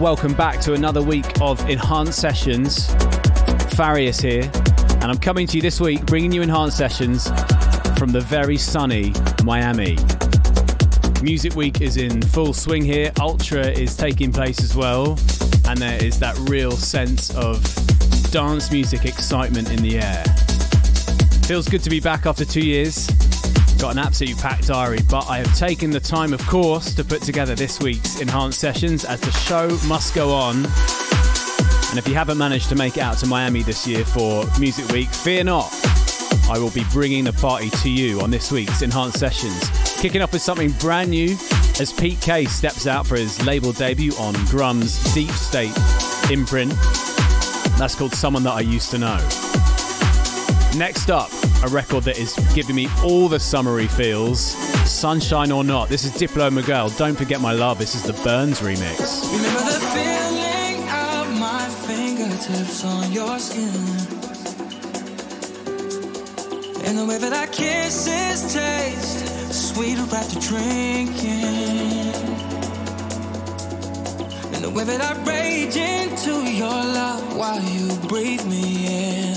Welcome back to another week of Enhanced Sessions. Farius here, and I'm coming to you this week bringing you Enhanced Sessions from the very sunny Miami. Music Week is in full swing here, Ultra is taking place as well, and there is that real sense of dance music excitement in the air. Feels good to be back after two years. Got an absolutely packed diary, but I have taken the time, of course, to put together this week's enhanced sessions as the show must go on. And if you haven't managed to make it out to Miami this year for Music Week, fear not. I will be bringing the party to you on this week's enhanced sessions. Kicking off with something brand new as Pete K steps out for his label debut on Grum's Deep State imprint. That's called Someone That I Used to Know. Next up, a record that is giving me all the summery feels. Sunshine or not, this is Diplo Miguel. Don't forget my love. This is the Burns remix. Remember the feeling of my fingertips on your skin, and the way that our kisses taste sweeter after drinking, and the way that I rage into your love while you breathe me in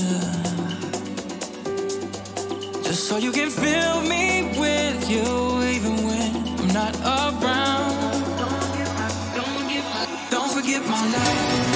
so you can fill me with you even when I'm not around. Don't forget my love.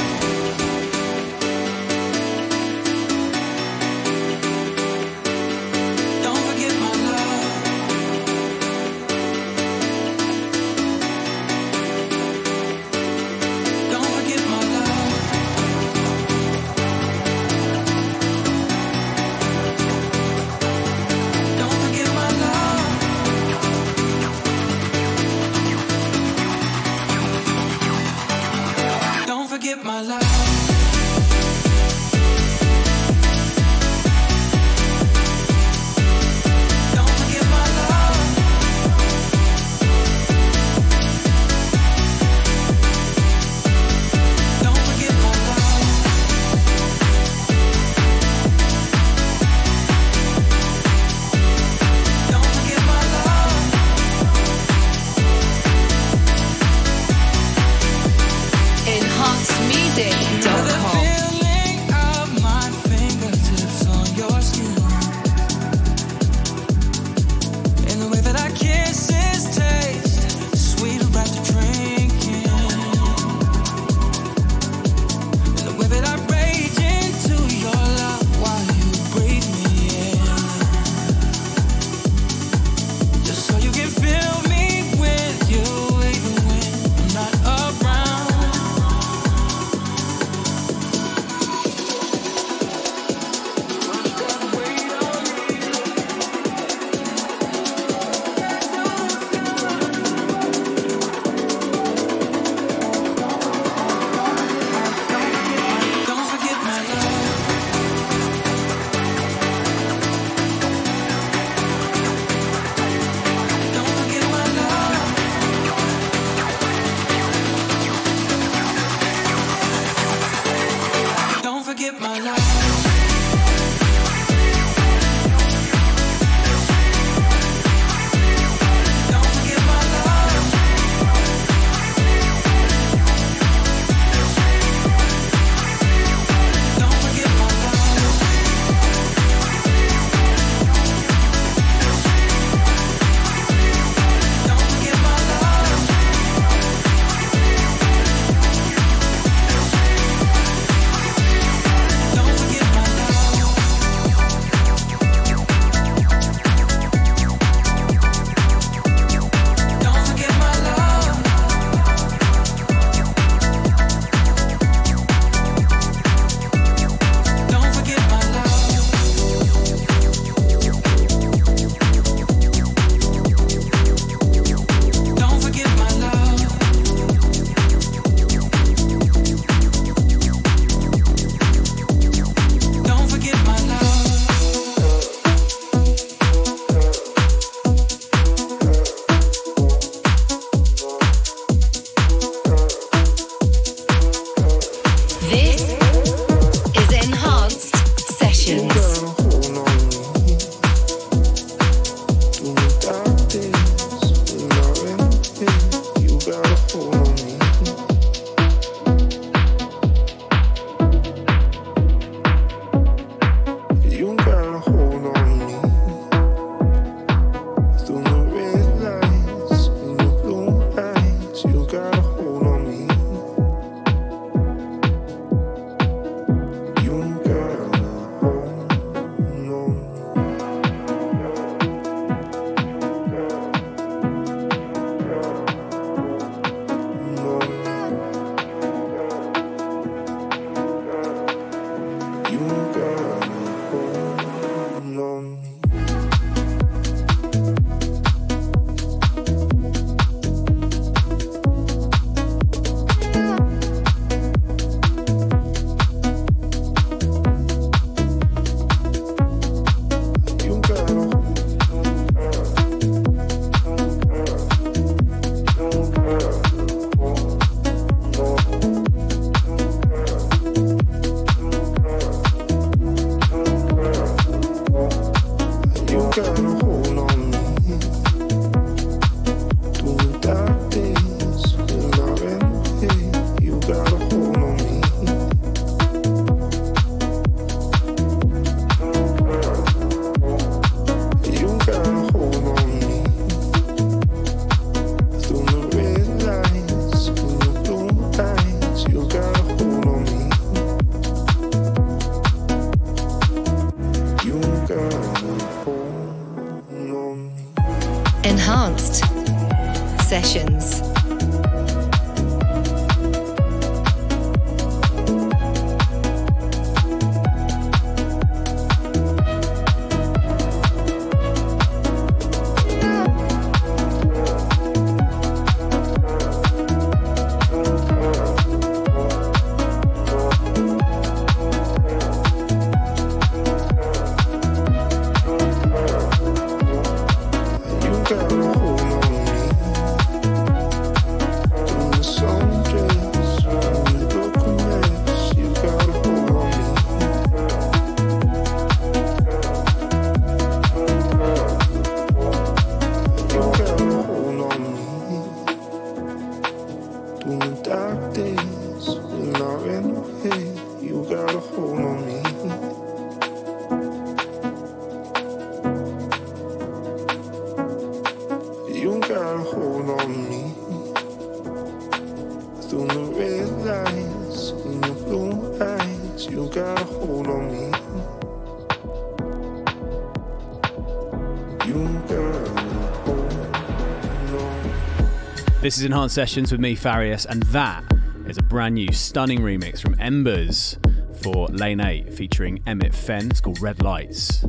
This is Enhanced Sessions with me, Farius, and that is a brand new, stunning remix from Embers for Lane 8 featuring Emmit Fenn. It's called Red Lights.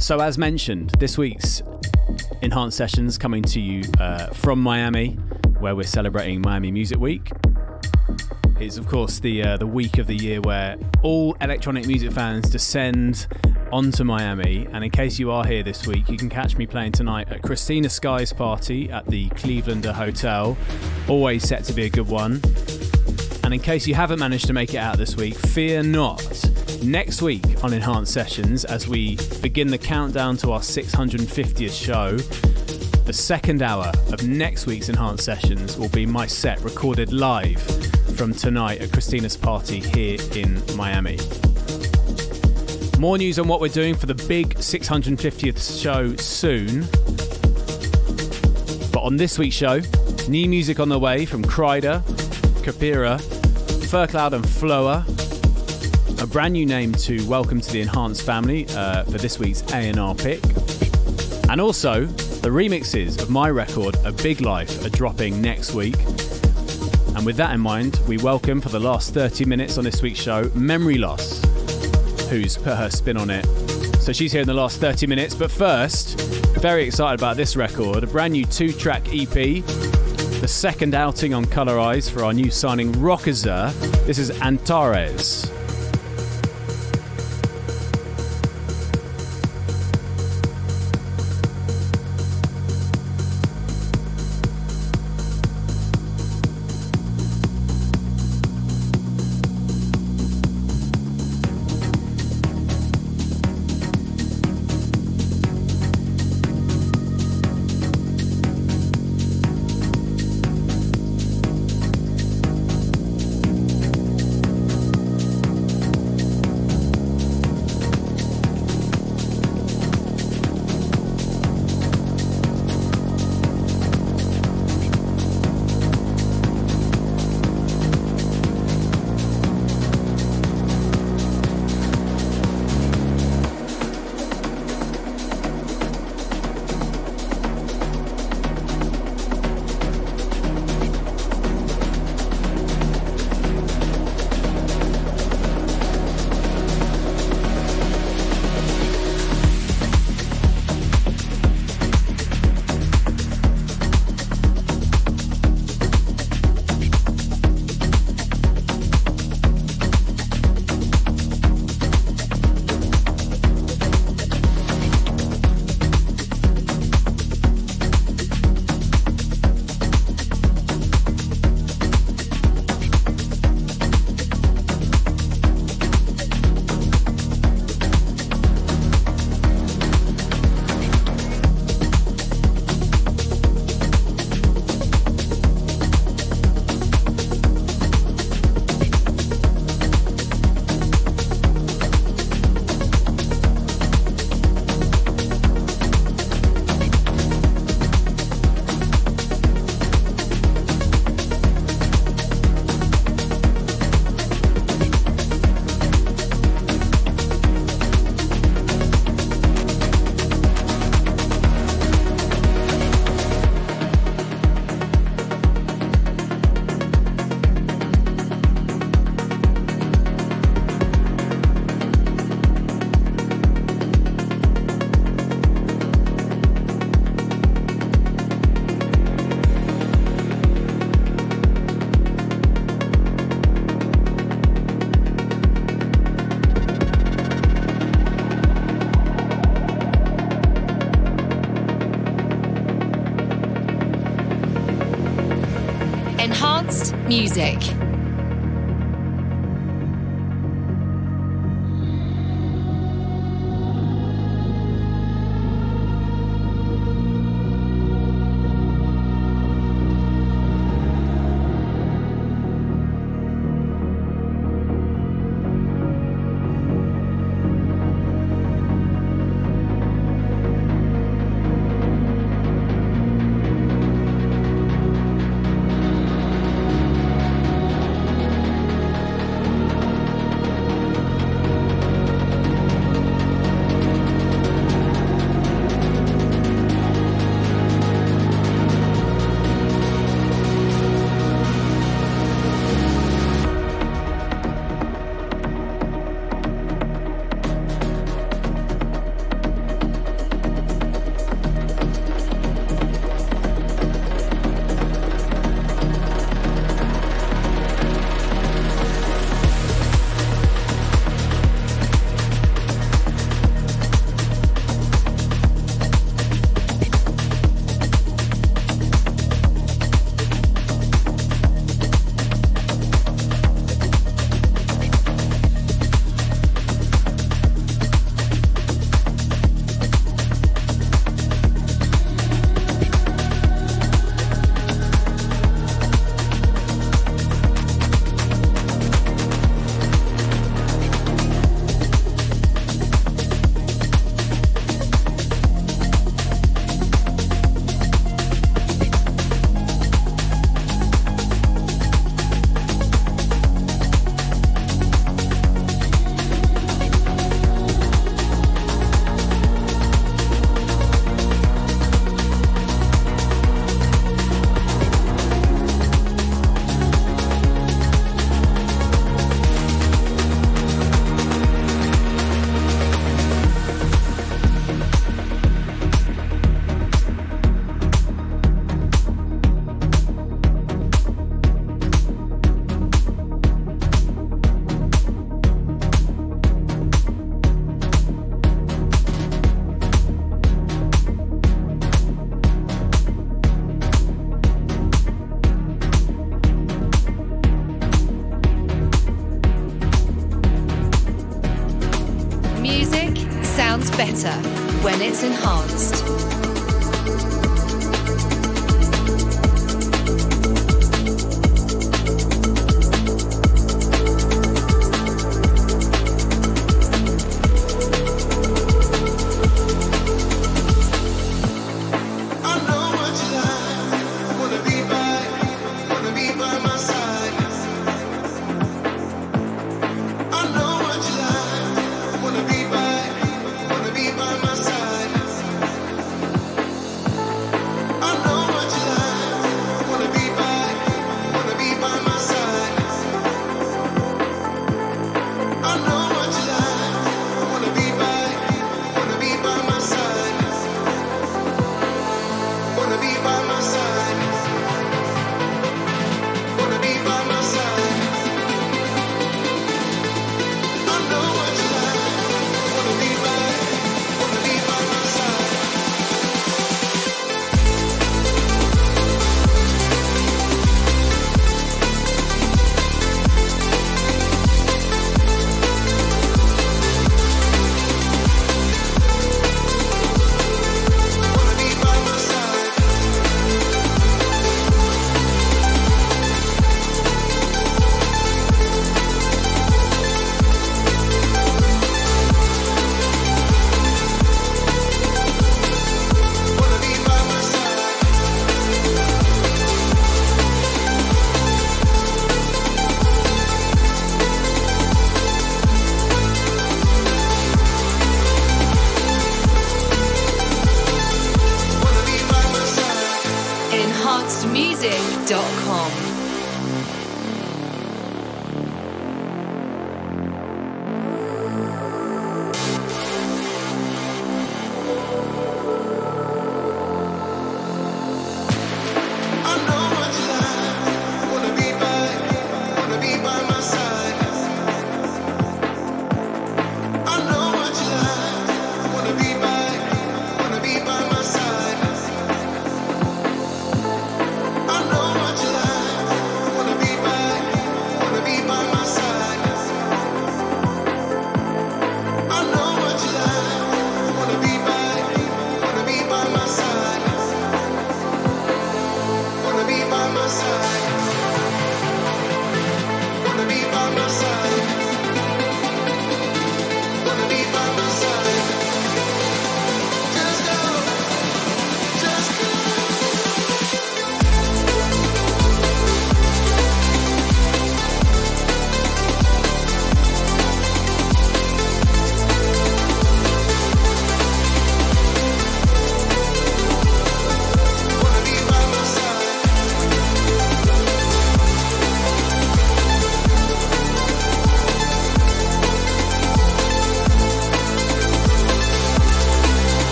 So, as mentioned, this week's Enhanced Sessions coming to you uh, from Miami, where we're celebrating Miami Music Week. It's, of course, the, uh, the week of the year where all electronic music fans descend onto Miami. And in case you are here this week, you can catch me playing tonight at Christina Sky's party at the Clevelander Hotel. Always set to be a good one. And in case you haven't managed to make it out this week, fear not. Next week on Enhanced Sessions, as we begin the countdown to our 650th show, the second hour of next week's Enhanced Sessions will be my set recorded live from tonight at Christina's party here in Miami. More news on what we're doing for the big 650th show soon. But on this week's show, new music on the way from Kryder, Kapira, Furcloud, and Floa. A brand new name to welcome to the Enhanced family uh, for this week's A&R pick. And also, the remixes of my record, A Big Life, are dropping next week. And with that in mind, we welcome for the last 30 minutes on this week's show Memory Loss who's put her spin on it. So she's here in the last 30 minutes. But first, very excited about this record, a brand new two track EP, the second outing on Colorize for our new signing Rockazer. This is Antares.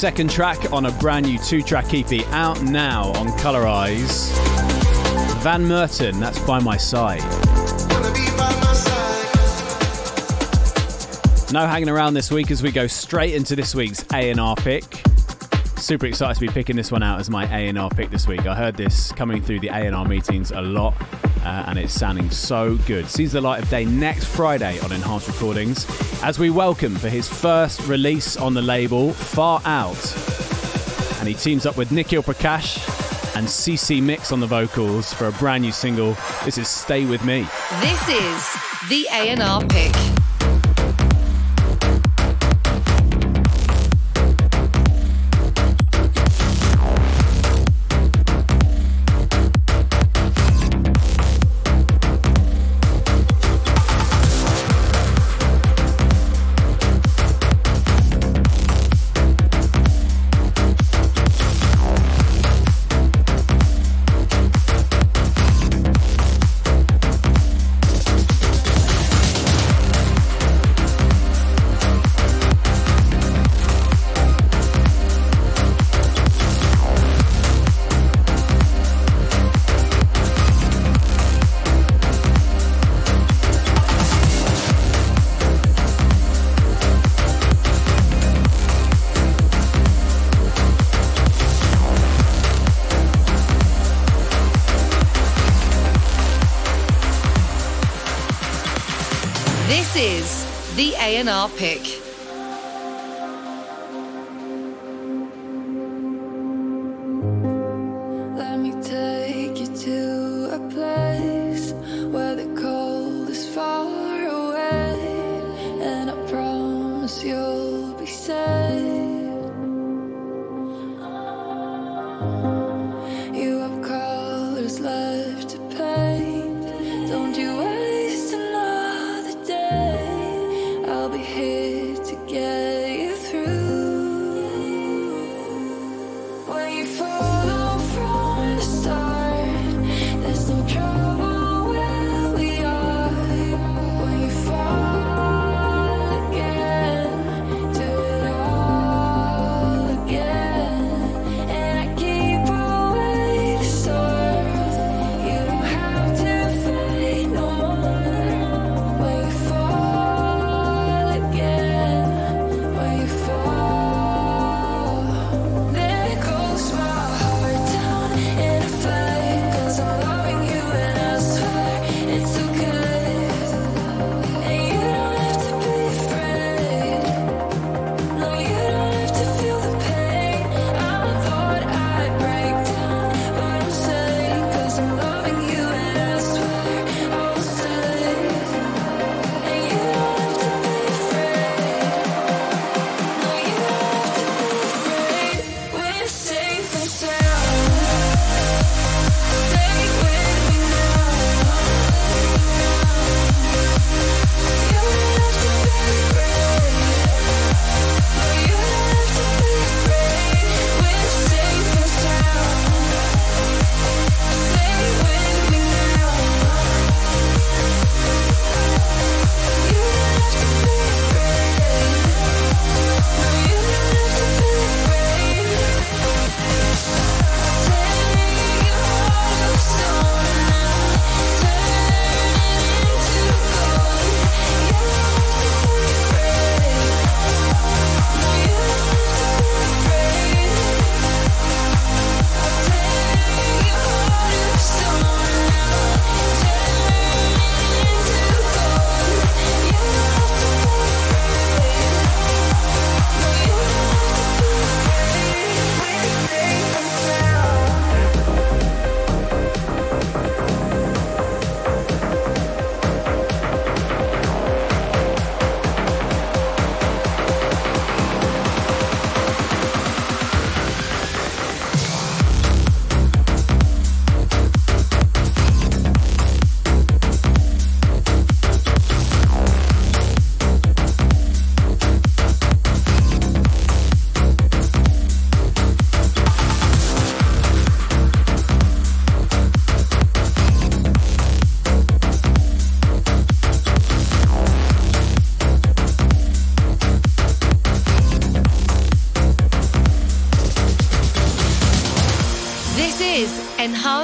Second track on a brand new two track EP out now on Colorize. Van Merton, that's by my side. No hanging around this week as we go straight into this week's A&R pick. Super excited to be picking this one out as my A&R pick this week. I heard this coming through the A&R meetings a lot uh, and it's sounding so good. Sees the light of day next Friday on Enhanced Recordings as we welcome for his first release on the label, Far Out. And he teams up with Nikhil Prakash and CC Mix on the vocals for a brand new single. This is Stay With Me. This is the A&R pick. A&R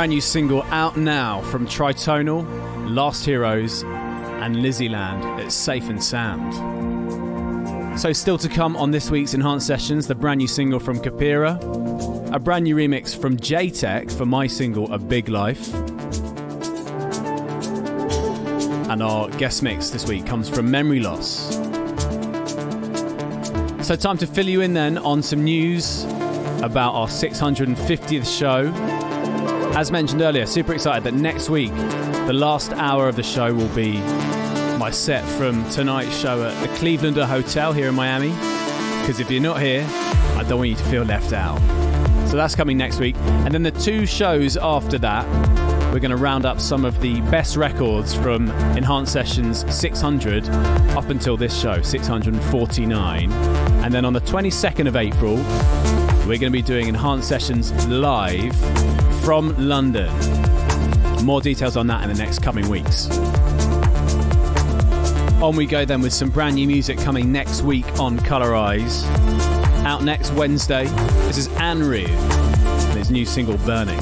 Brand new single out now from Tritonal, Lost Heroes, and Lizzieland. It's safe and sound. So, still to come on this week's Enhanced Sessions, the brand new single from Kapira, a brand new remix from Jaytech for my single A Big Life. And our guest mix this week comes from Memory Loss. So, time to fill you in then on some news about our 650th show as mentioned earlier, super excited that next week, the last hour of the show will be my set from tonight's show at the Clevelander Hotel here in Miami. Because if you're not here, I don't want you to feel left out. So that's coming next week. And then the two shows after that, we're going to round up some of the best records from Enhanced Sessions 600 up until this show, 649. And then on the 22nd of April, we're going to be doing Enhanced Sessions live from London. More details on that in the next coming weeks. On we go then with some brand new music coming next week on Colorize. Out next Wednesday, this is Anri and his new single Burning.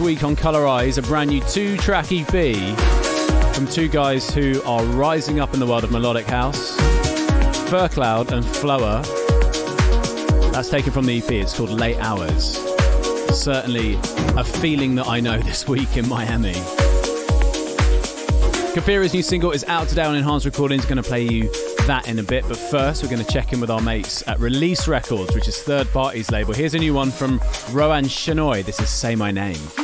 Week on Colorize, a brand new two track EP from two guys who are rising up in the world of melodic house Fur Cloud and Flower. That's taken from the EP, it's called Late Hours. Certainly a feeling that I know this week in Miami. Kapira's new single is out today on Enhanced Recordings, going to play you that in a bit. But first, we're going to check in with our mates at Release Records, which is third party's label. Here's a new one from Rowan Shenoy. This is Say My Name.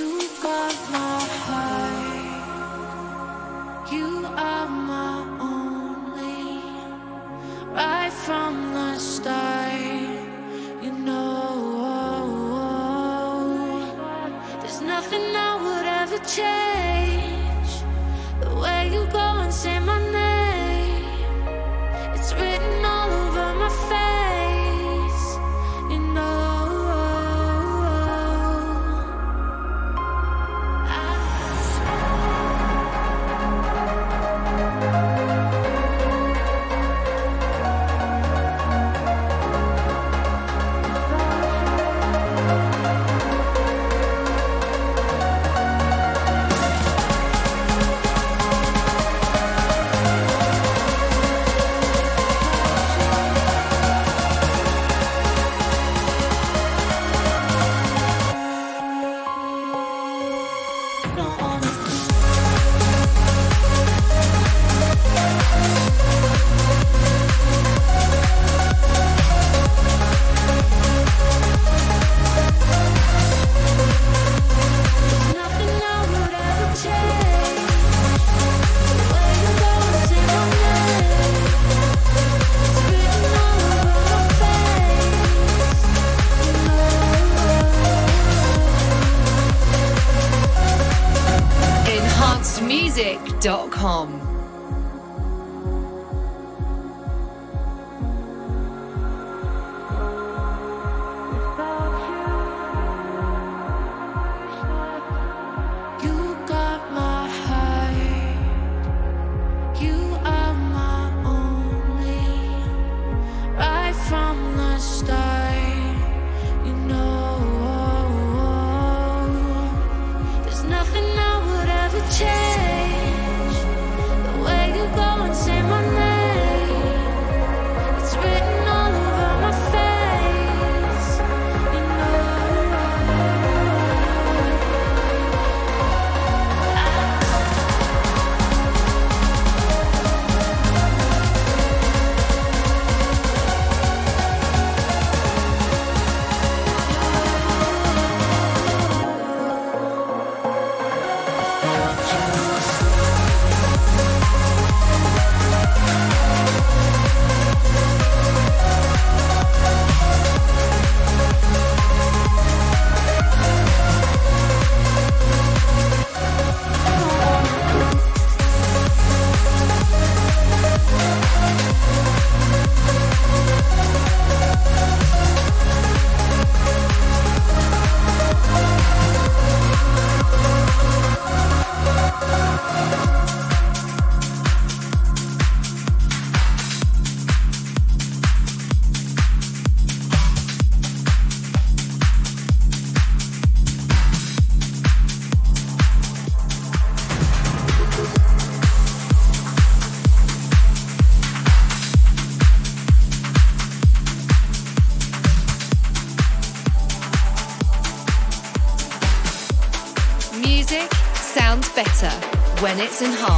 It's enhanced.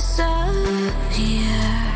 Sessions.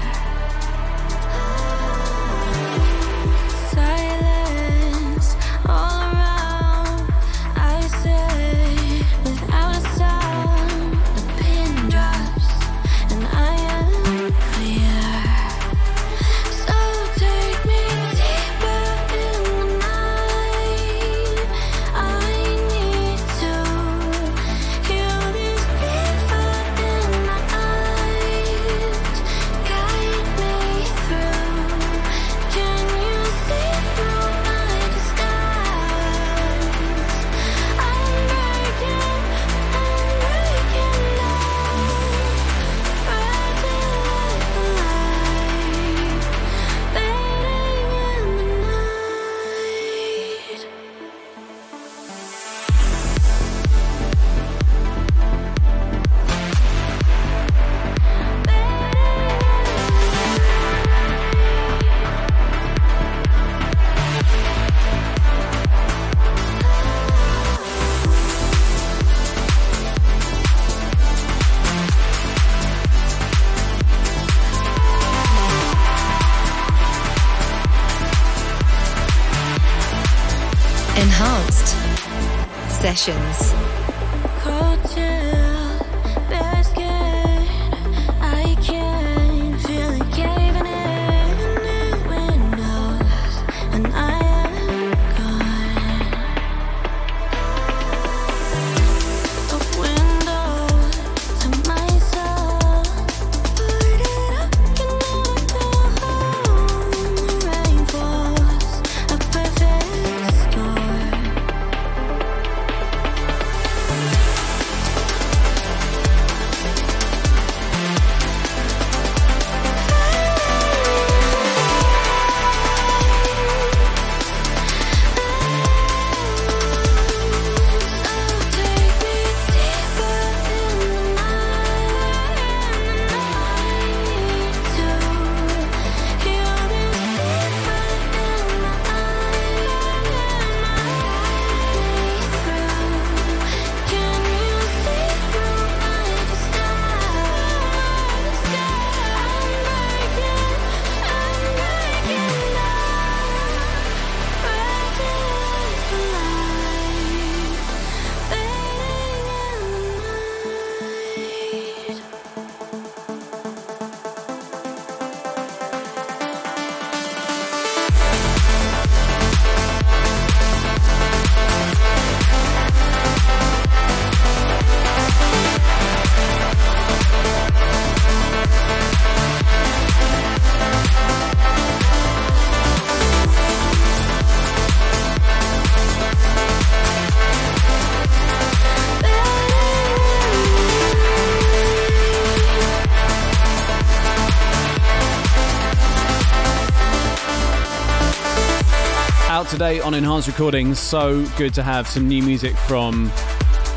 Today on Enhanced Recordings. So good to have some new music from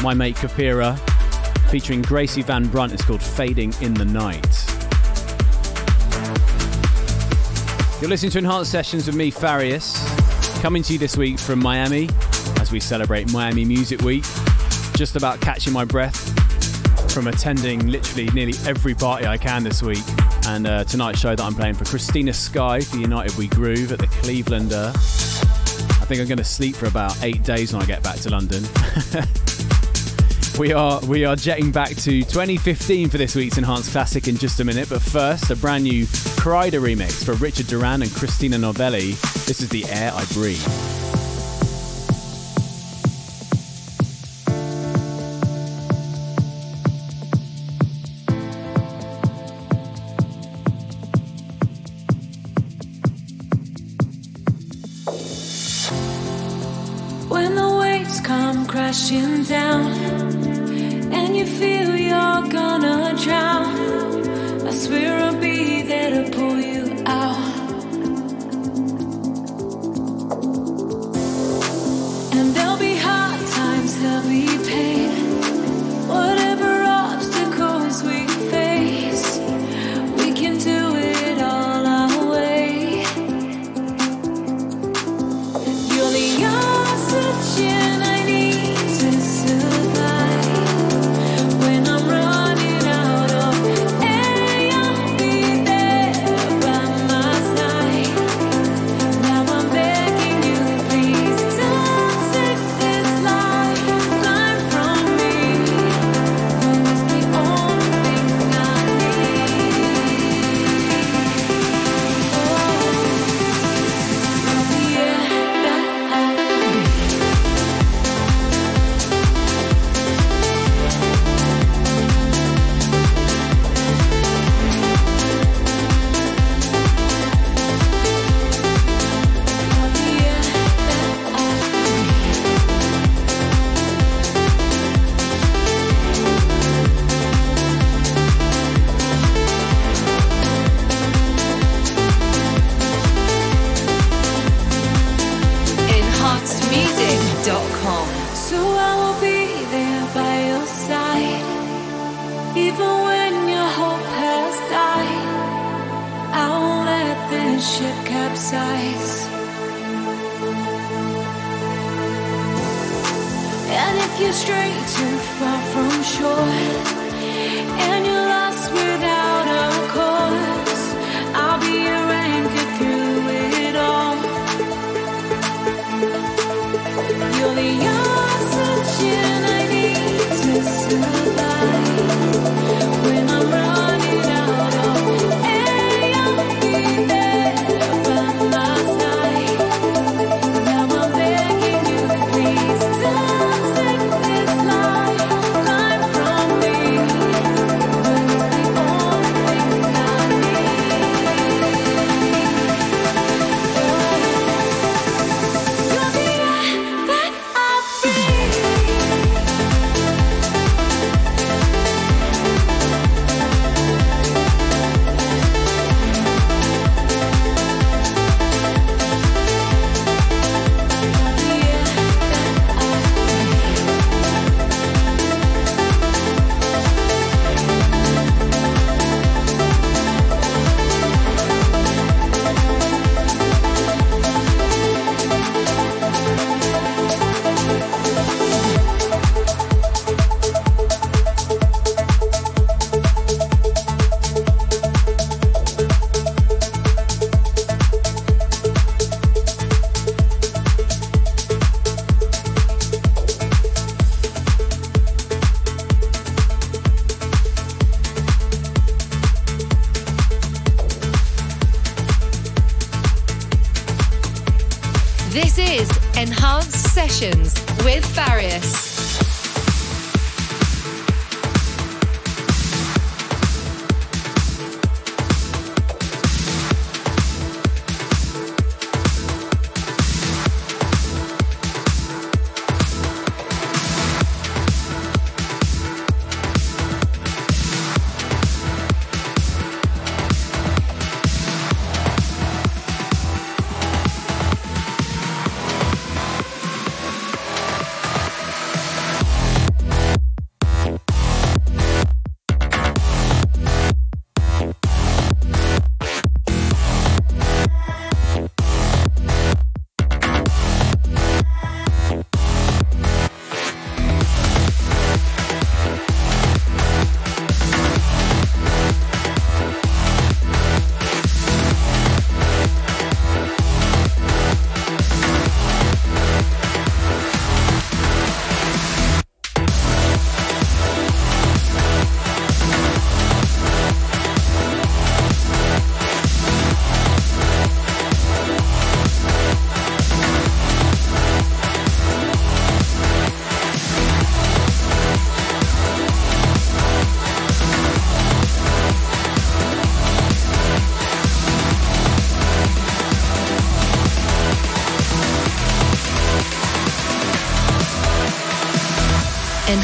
my mate Kapira, featuring Gracie Van Brunt. It's called Fading in the Night. You're listening to Enhanced Sessions with me, Farius, coming to you this week from Miami as we celebrate Miami Music Week. Just about catching my breath from attending literally nearly every party I can this week. And uh, tonight's show that I'm playing for Kristina Sky for United We Groove at the Clevelander think I'm going to sleep for about eight days when I get back to London. we are we are jetting back to 2015 for this week's Enhanced Classic in just a minute, but first a brand new Kryder remix for Richard Durand and Christina Novelli. This is the air I breathe. down.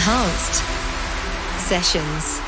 Enhanced Sessions.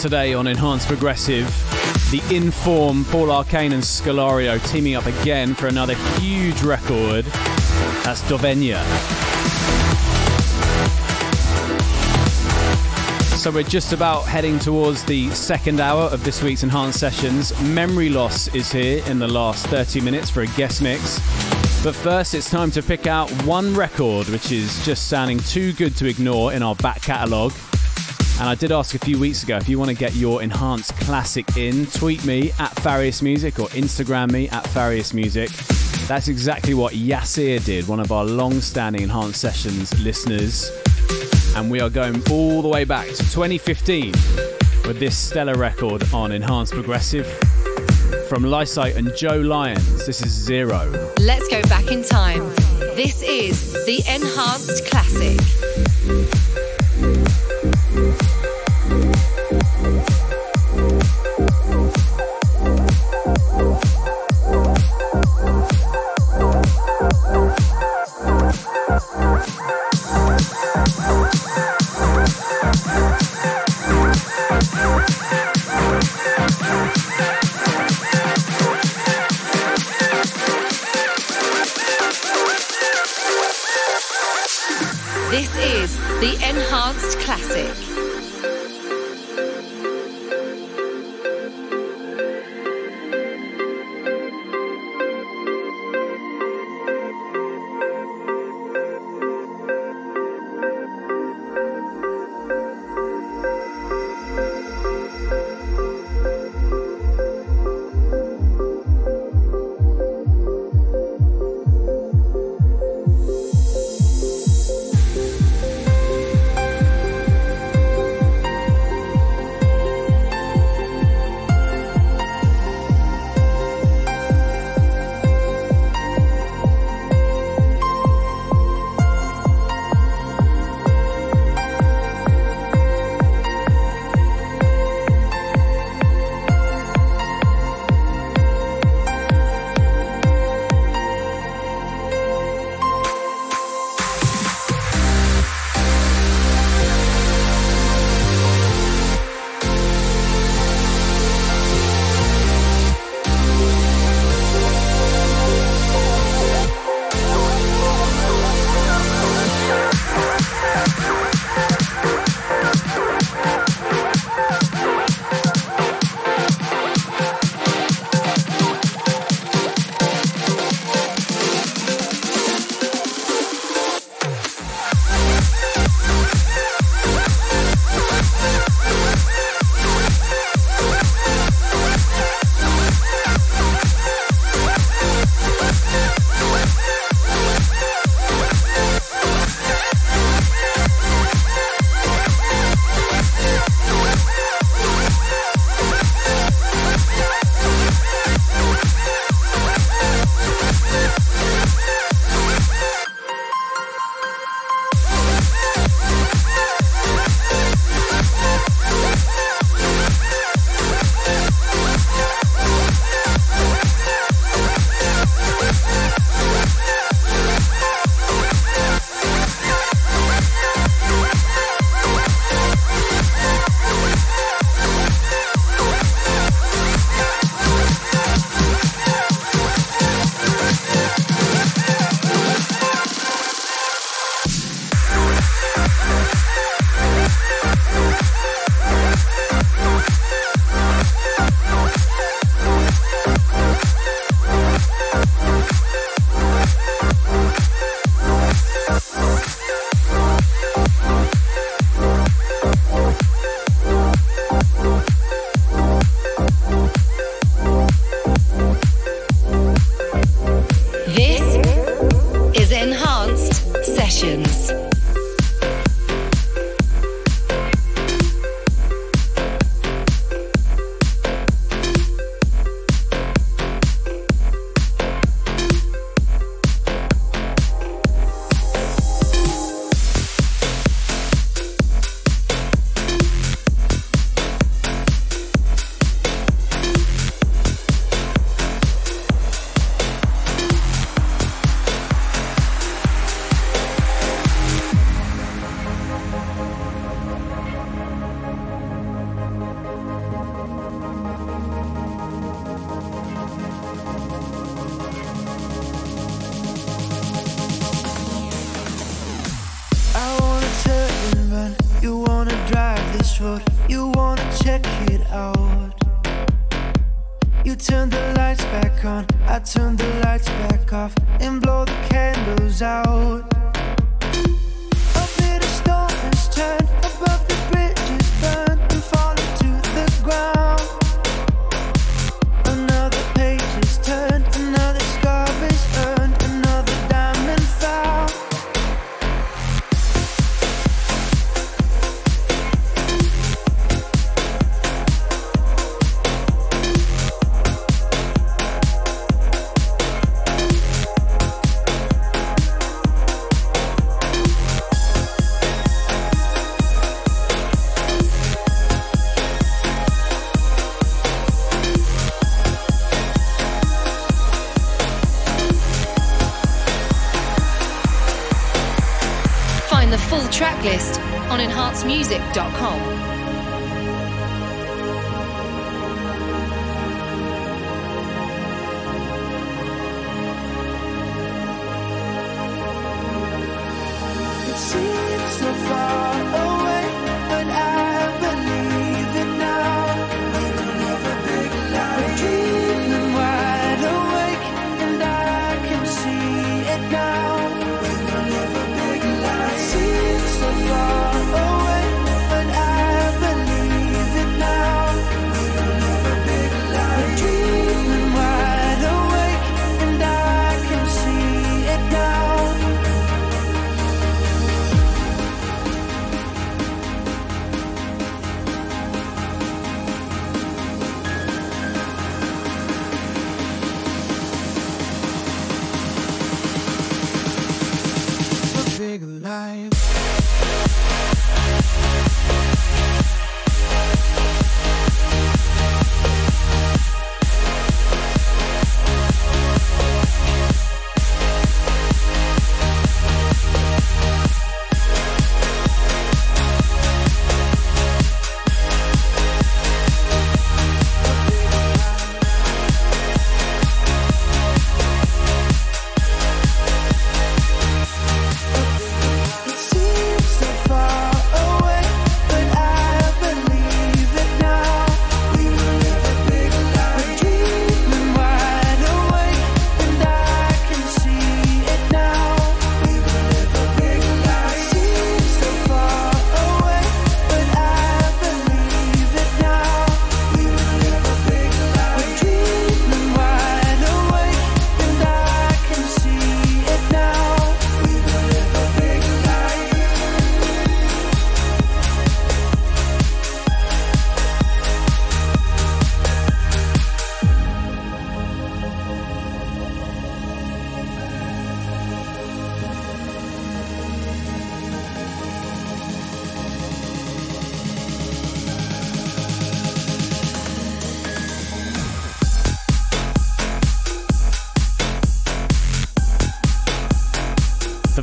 Today on Enhanced Progressive. The Inform, Paul Arcane and Scalario teaming up again for another huge record. That's Dovenia. So we're just about heading towards the second hour of this week's Enhanced Sessions. Memory Loss is here in the last 30 minutes for a guest mix. But first, it's time to pick out one record which is just sounding too good to ignore in our back catalogue. And I did ask a few weeks ago if you want to get your enhanced classic in, tweet me at Farius Music or Instagram me at Farius Music. That's exactly what Yasir did, one of our long standing Enhanced Sessions listeners. And we are going all the way back to 2015 with this stellar record on Enhanced Progressive. From Lysite and Joe Lyons, this is Zero. Let's go back in time. This is the Enhanced Classic.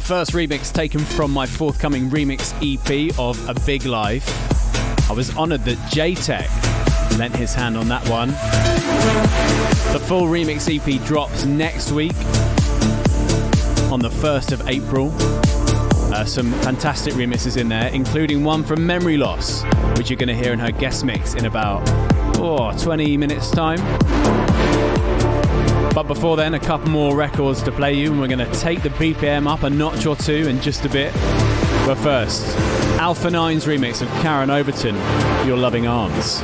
First remix taken from my forthcoming remix EP of A Big Life. I was honoured that Jaytech lent his hand on that one. The full remix EP drops next week on the 1st of April. Uh, some fantastic remixes in there, including one from Memory Loss, which you're going to hear in her guest mix in about oh, 20 minutes' time. But before then, a couple more records to play you, and we're going to take the BPM up a notch or two in just a bit. But first, Alpha 9's remix of Karen Overton, Your Loving Arms.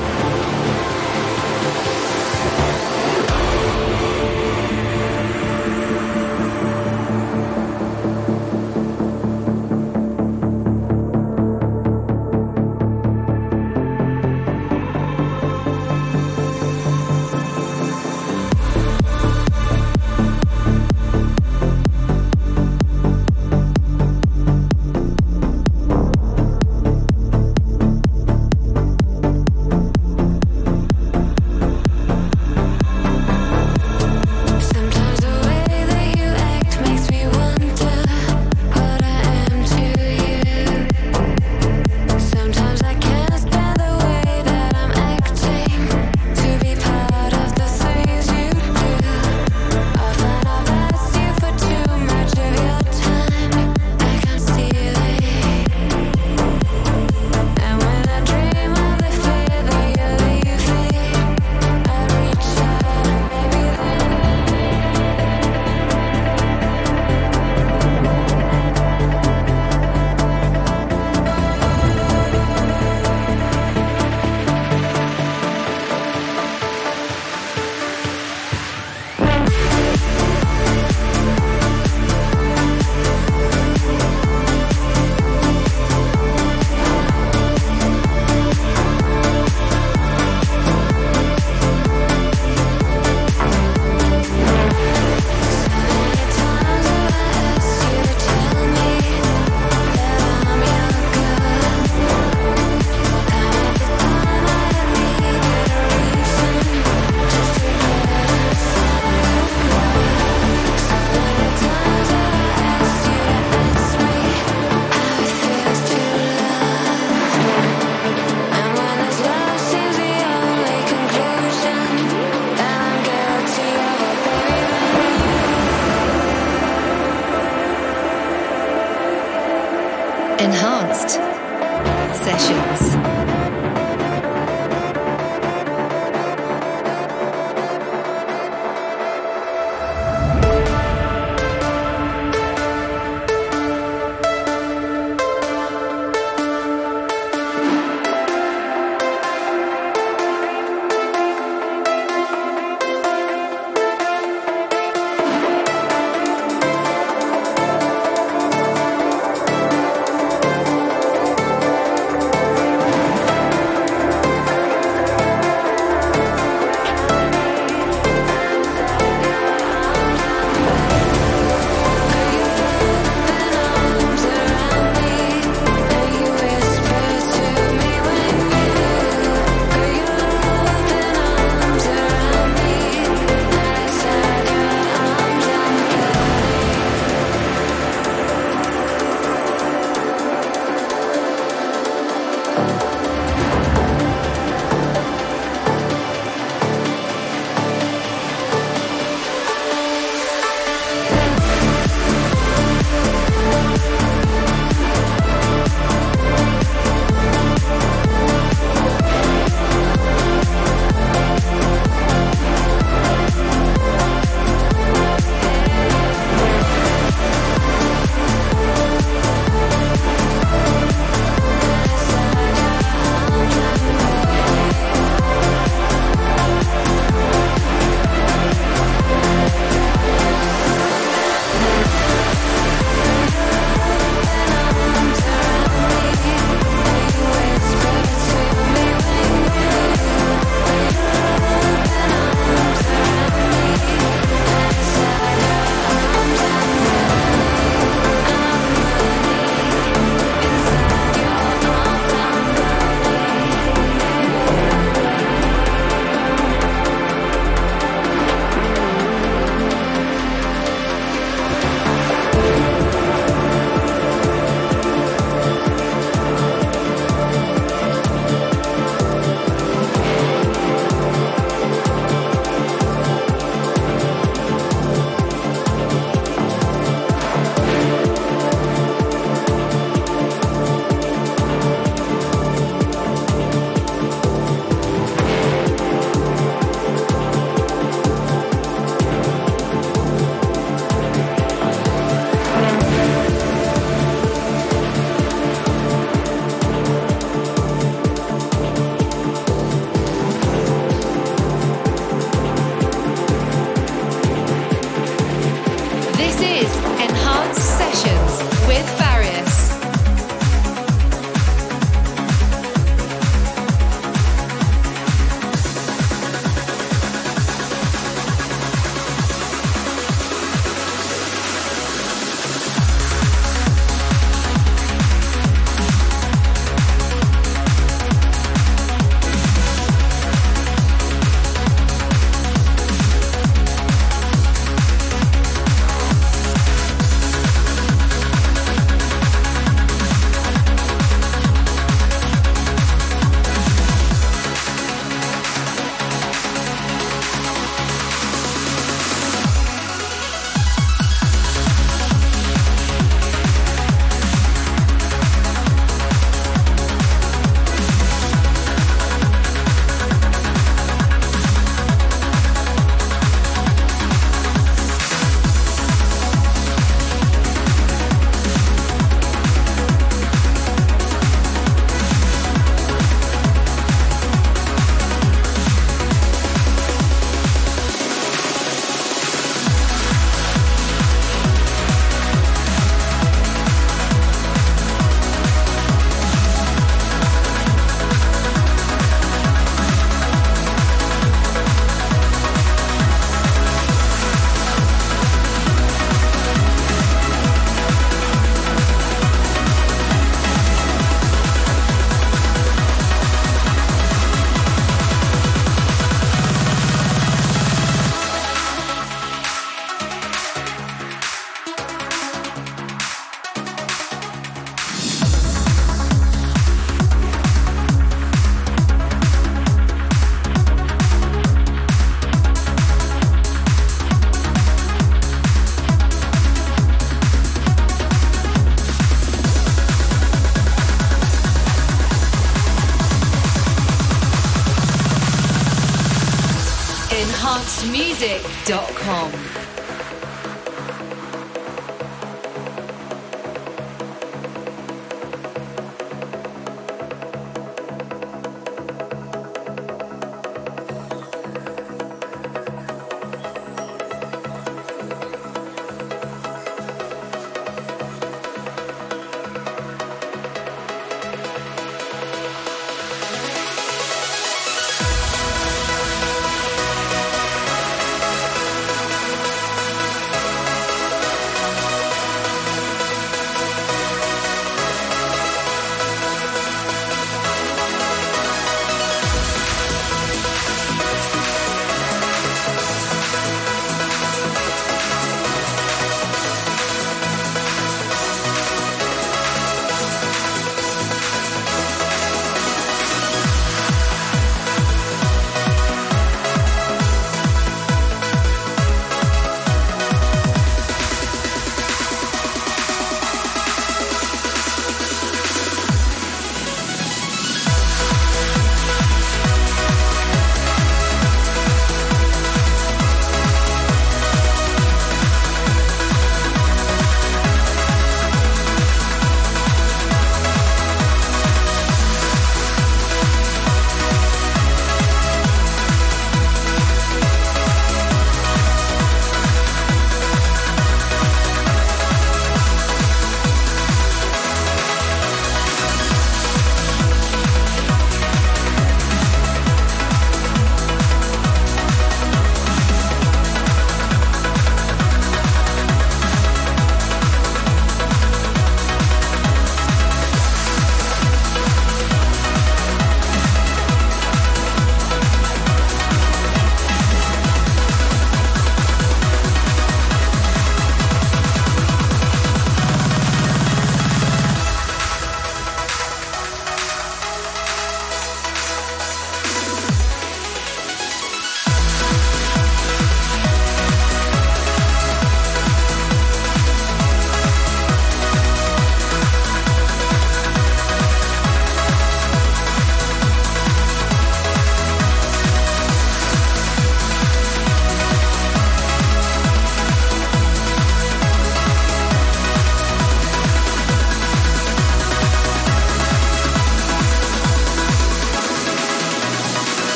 bestmusic.com.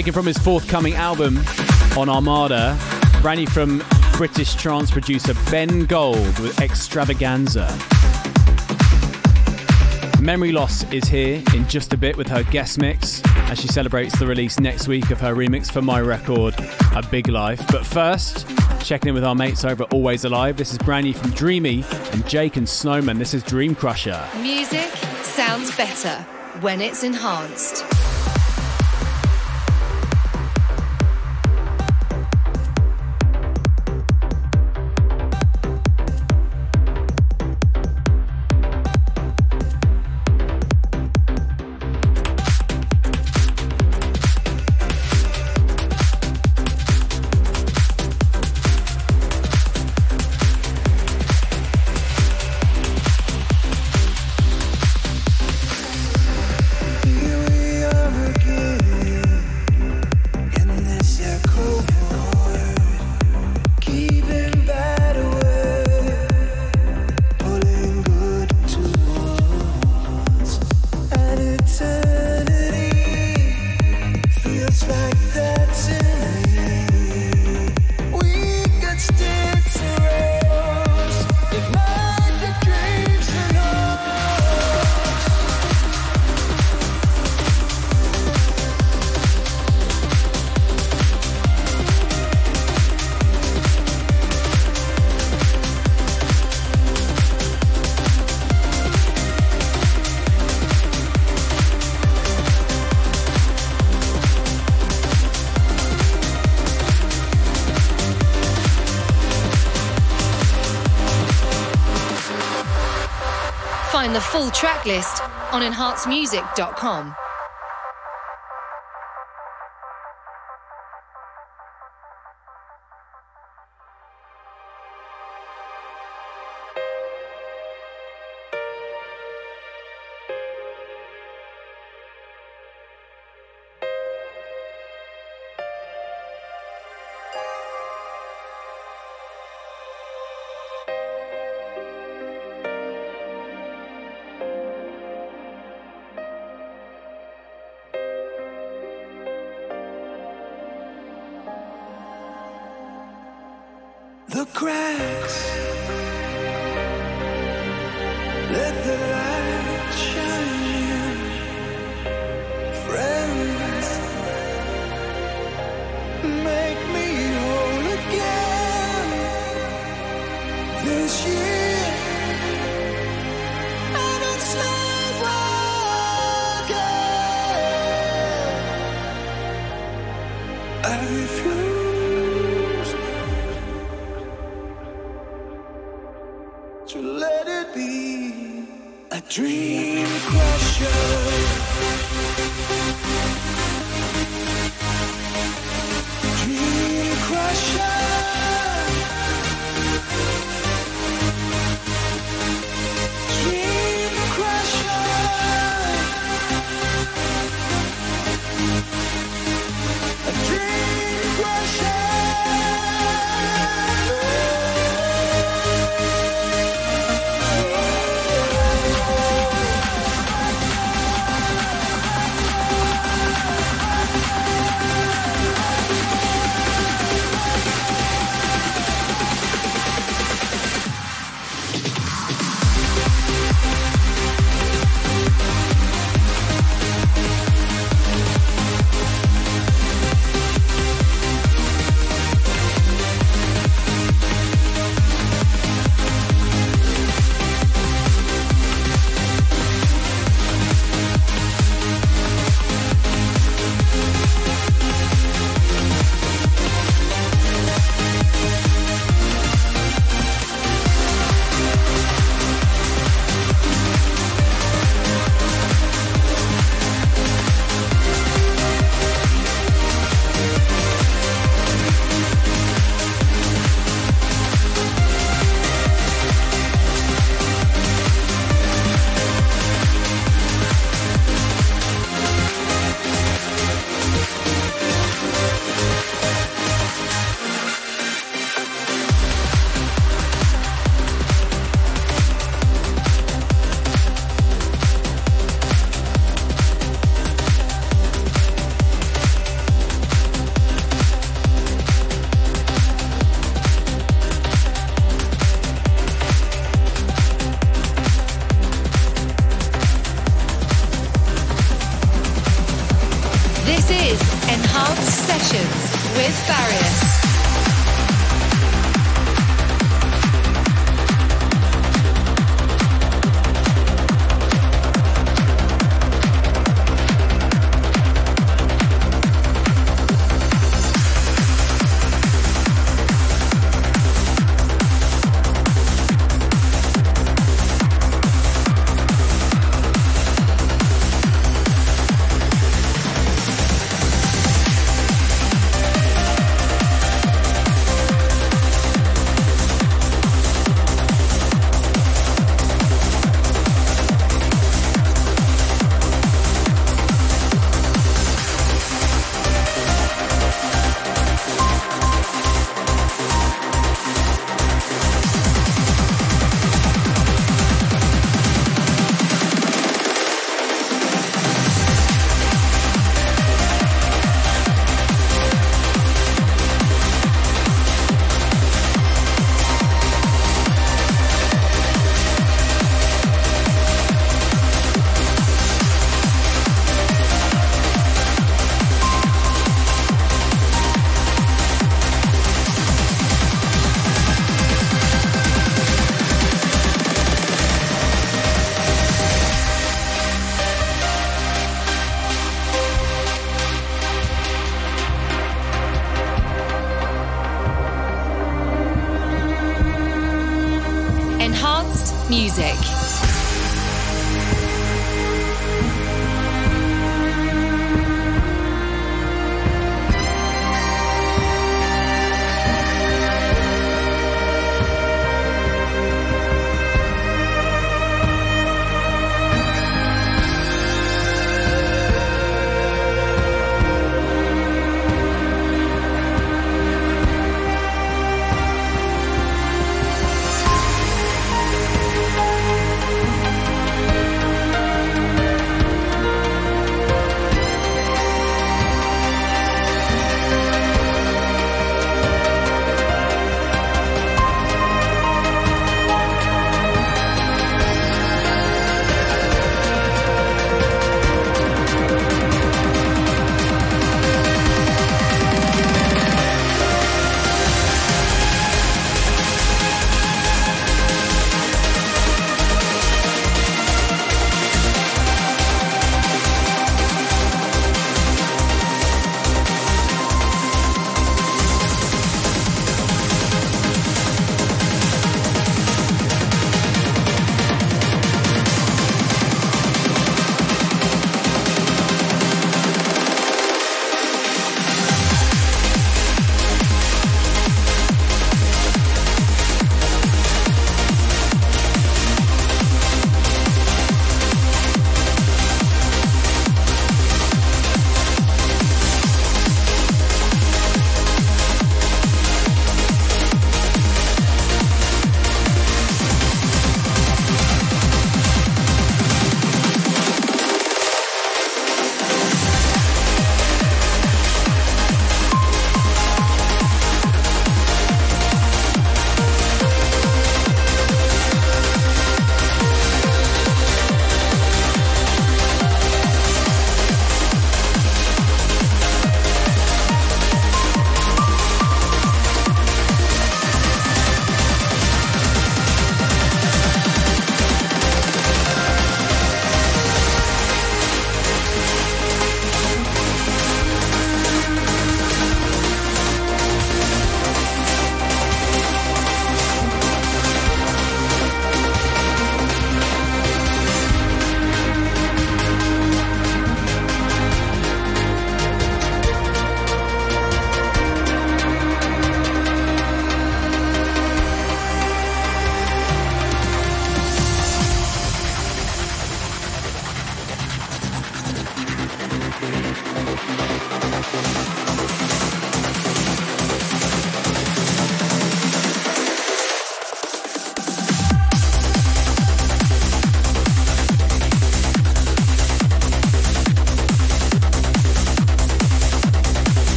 taken from his forthcoming album on Armada, brand new from British trance producer Ben Gold with Extravaganza. Memory Loss is here in just a bit with her guest mix as she celebrates the release next week of her remix for my record, A Big Life. But first, checking in with our mates over Always Alive. This is brand new from Dreamy and Jake and Snowman. This is Dream Crusher. Music sounds better when it's enhanced. Full track list on enhancedmusic.com.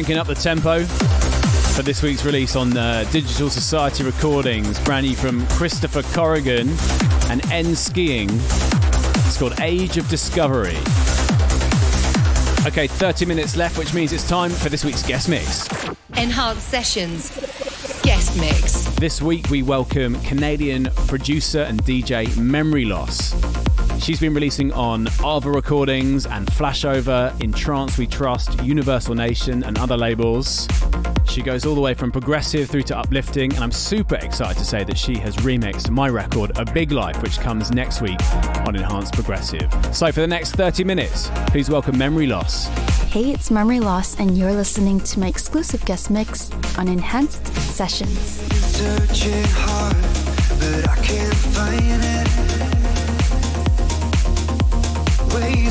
cranking up the tempo for this week's release on uh, Digital Society Recordings, brand new from Christopher Corrigan and N Skiing. It's called Age of Discovery. Okay, 30 minutes left, which means it's time for this week's guest mix. Enhanced Sessions Guest Mix. This week we welcome Canadian producer and DJ Memory Loss. She's been releasing on Ava Recordings and Flashover, In Trance We Trust, Universal Nation, and other labels. She goes all the way from progressive through to uplifting, and I'm super excited to say that she has remixed my record, A Big Life, which comes next week on Enhanced Progressive. So for the next 30 minutes, please welcome Memory Loss. Hey, it's Memory Loss, and you're listening to my exclusive guest mix on Enhanced Sessions.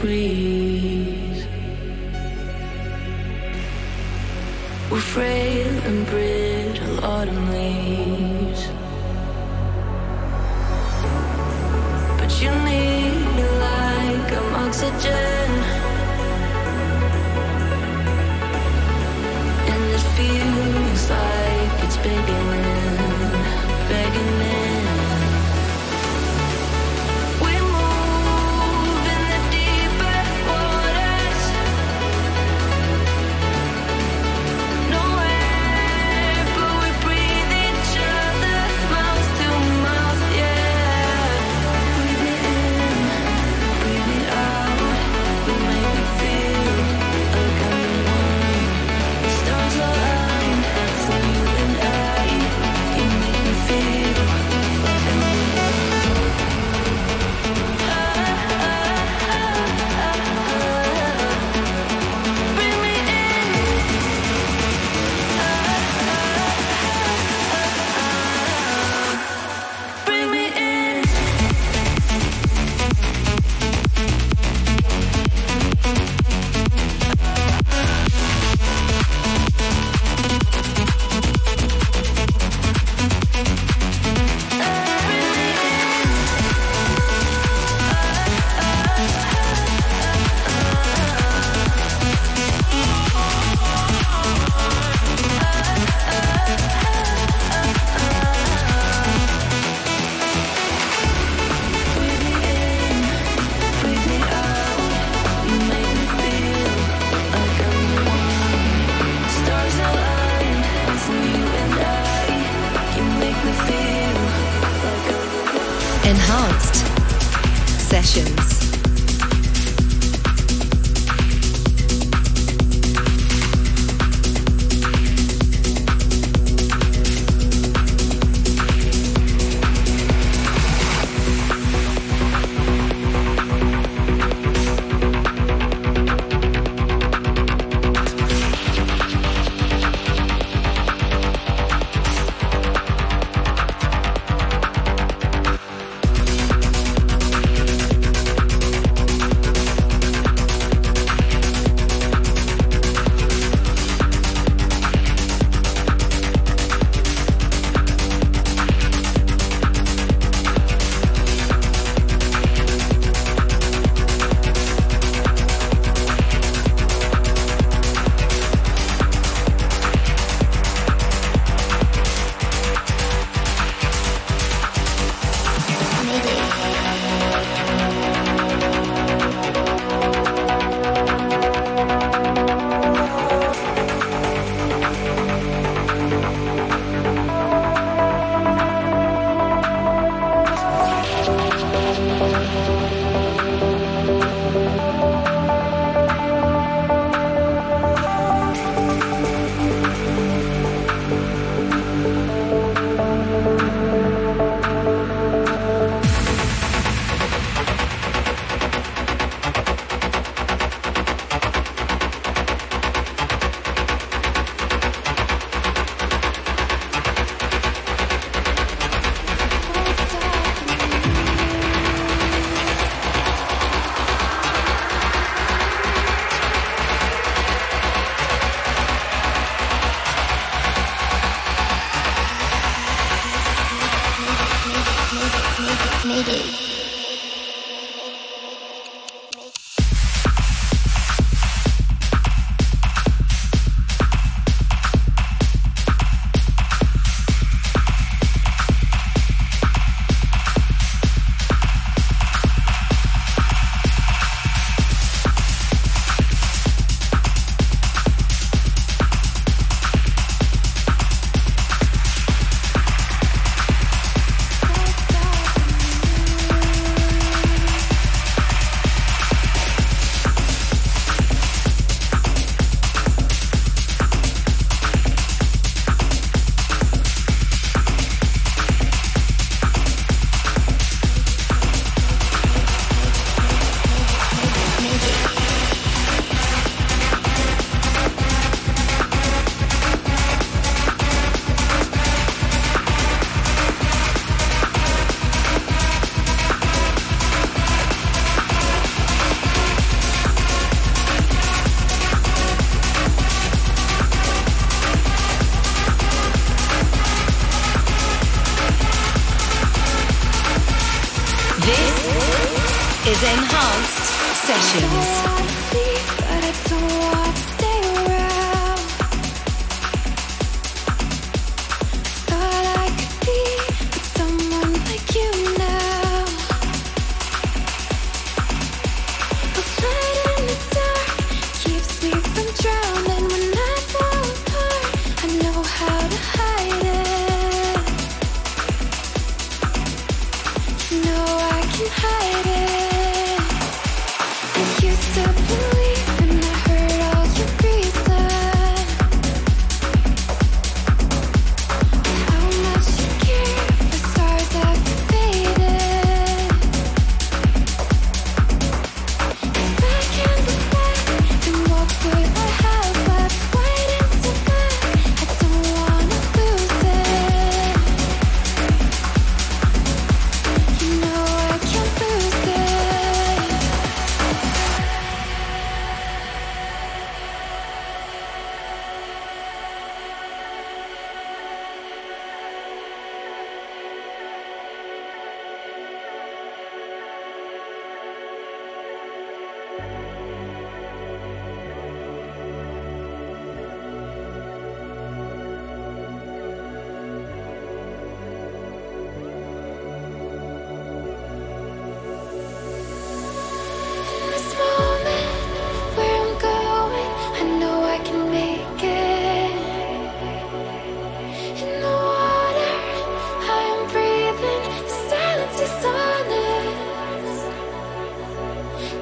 breathe.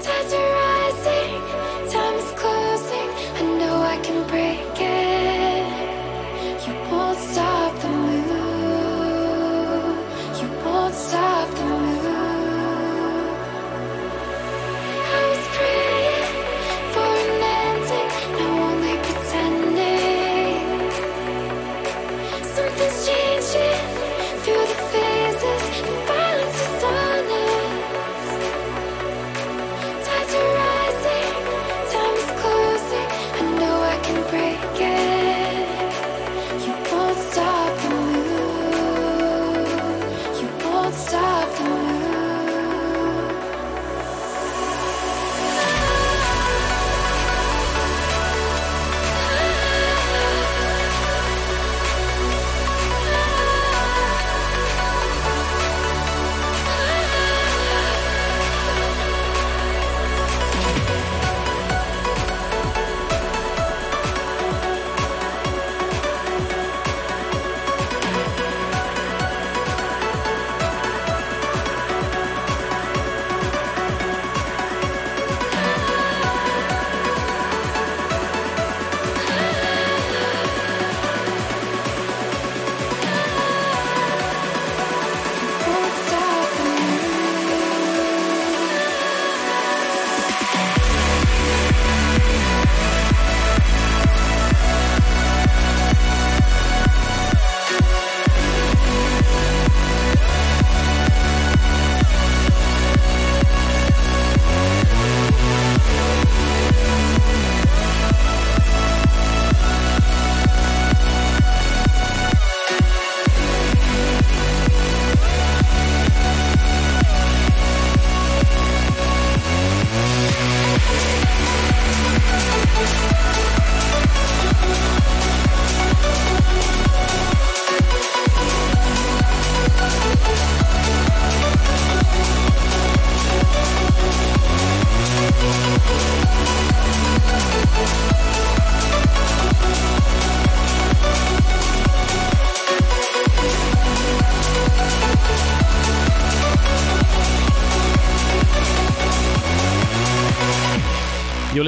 desert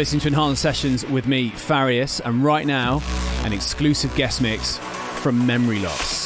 listening to Enhanced Sessions with me, Farius, and right now, an exclusive guest mix from Memory Loss.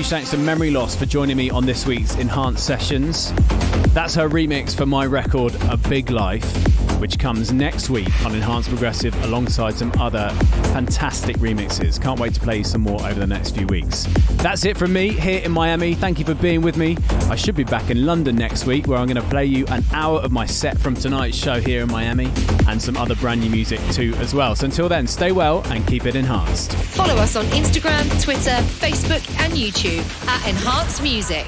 Huge thanks to Memory Loss for joining me on this week's Enhanced Sessions. That's her remix for my record, A Big Life, which comes next week on Enhanced Progressive alongside some other fantastic remixes. Can't wait to play some more over the next few weeks. That's it from me here in Miami. Thank you for being with me. I should be back in London next week where I'm going to play you an hour of my set from tonight's show here in Miami and some other brand new music too as well. So until then, stay well and keep it enhanced. Follow us on Instagram, Twitter, Facebook, and YouTube at Enhanced Music.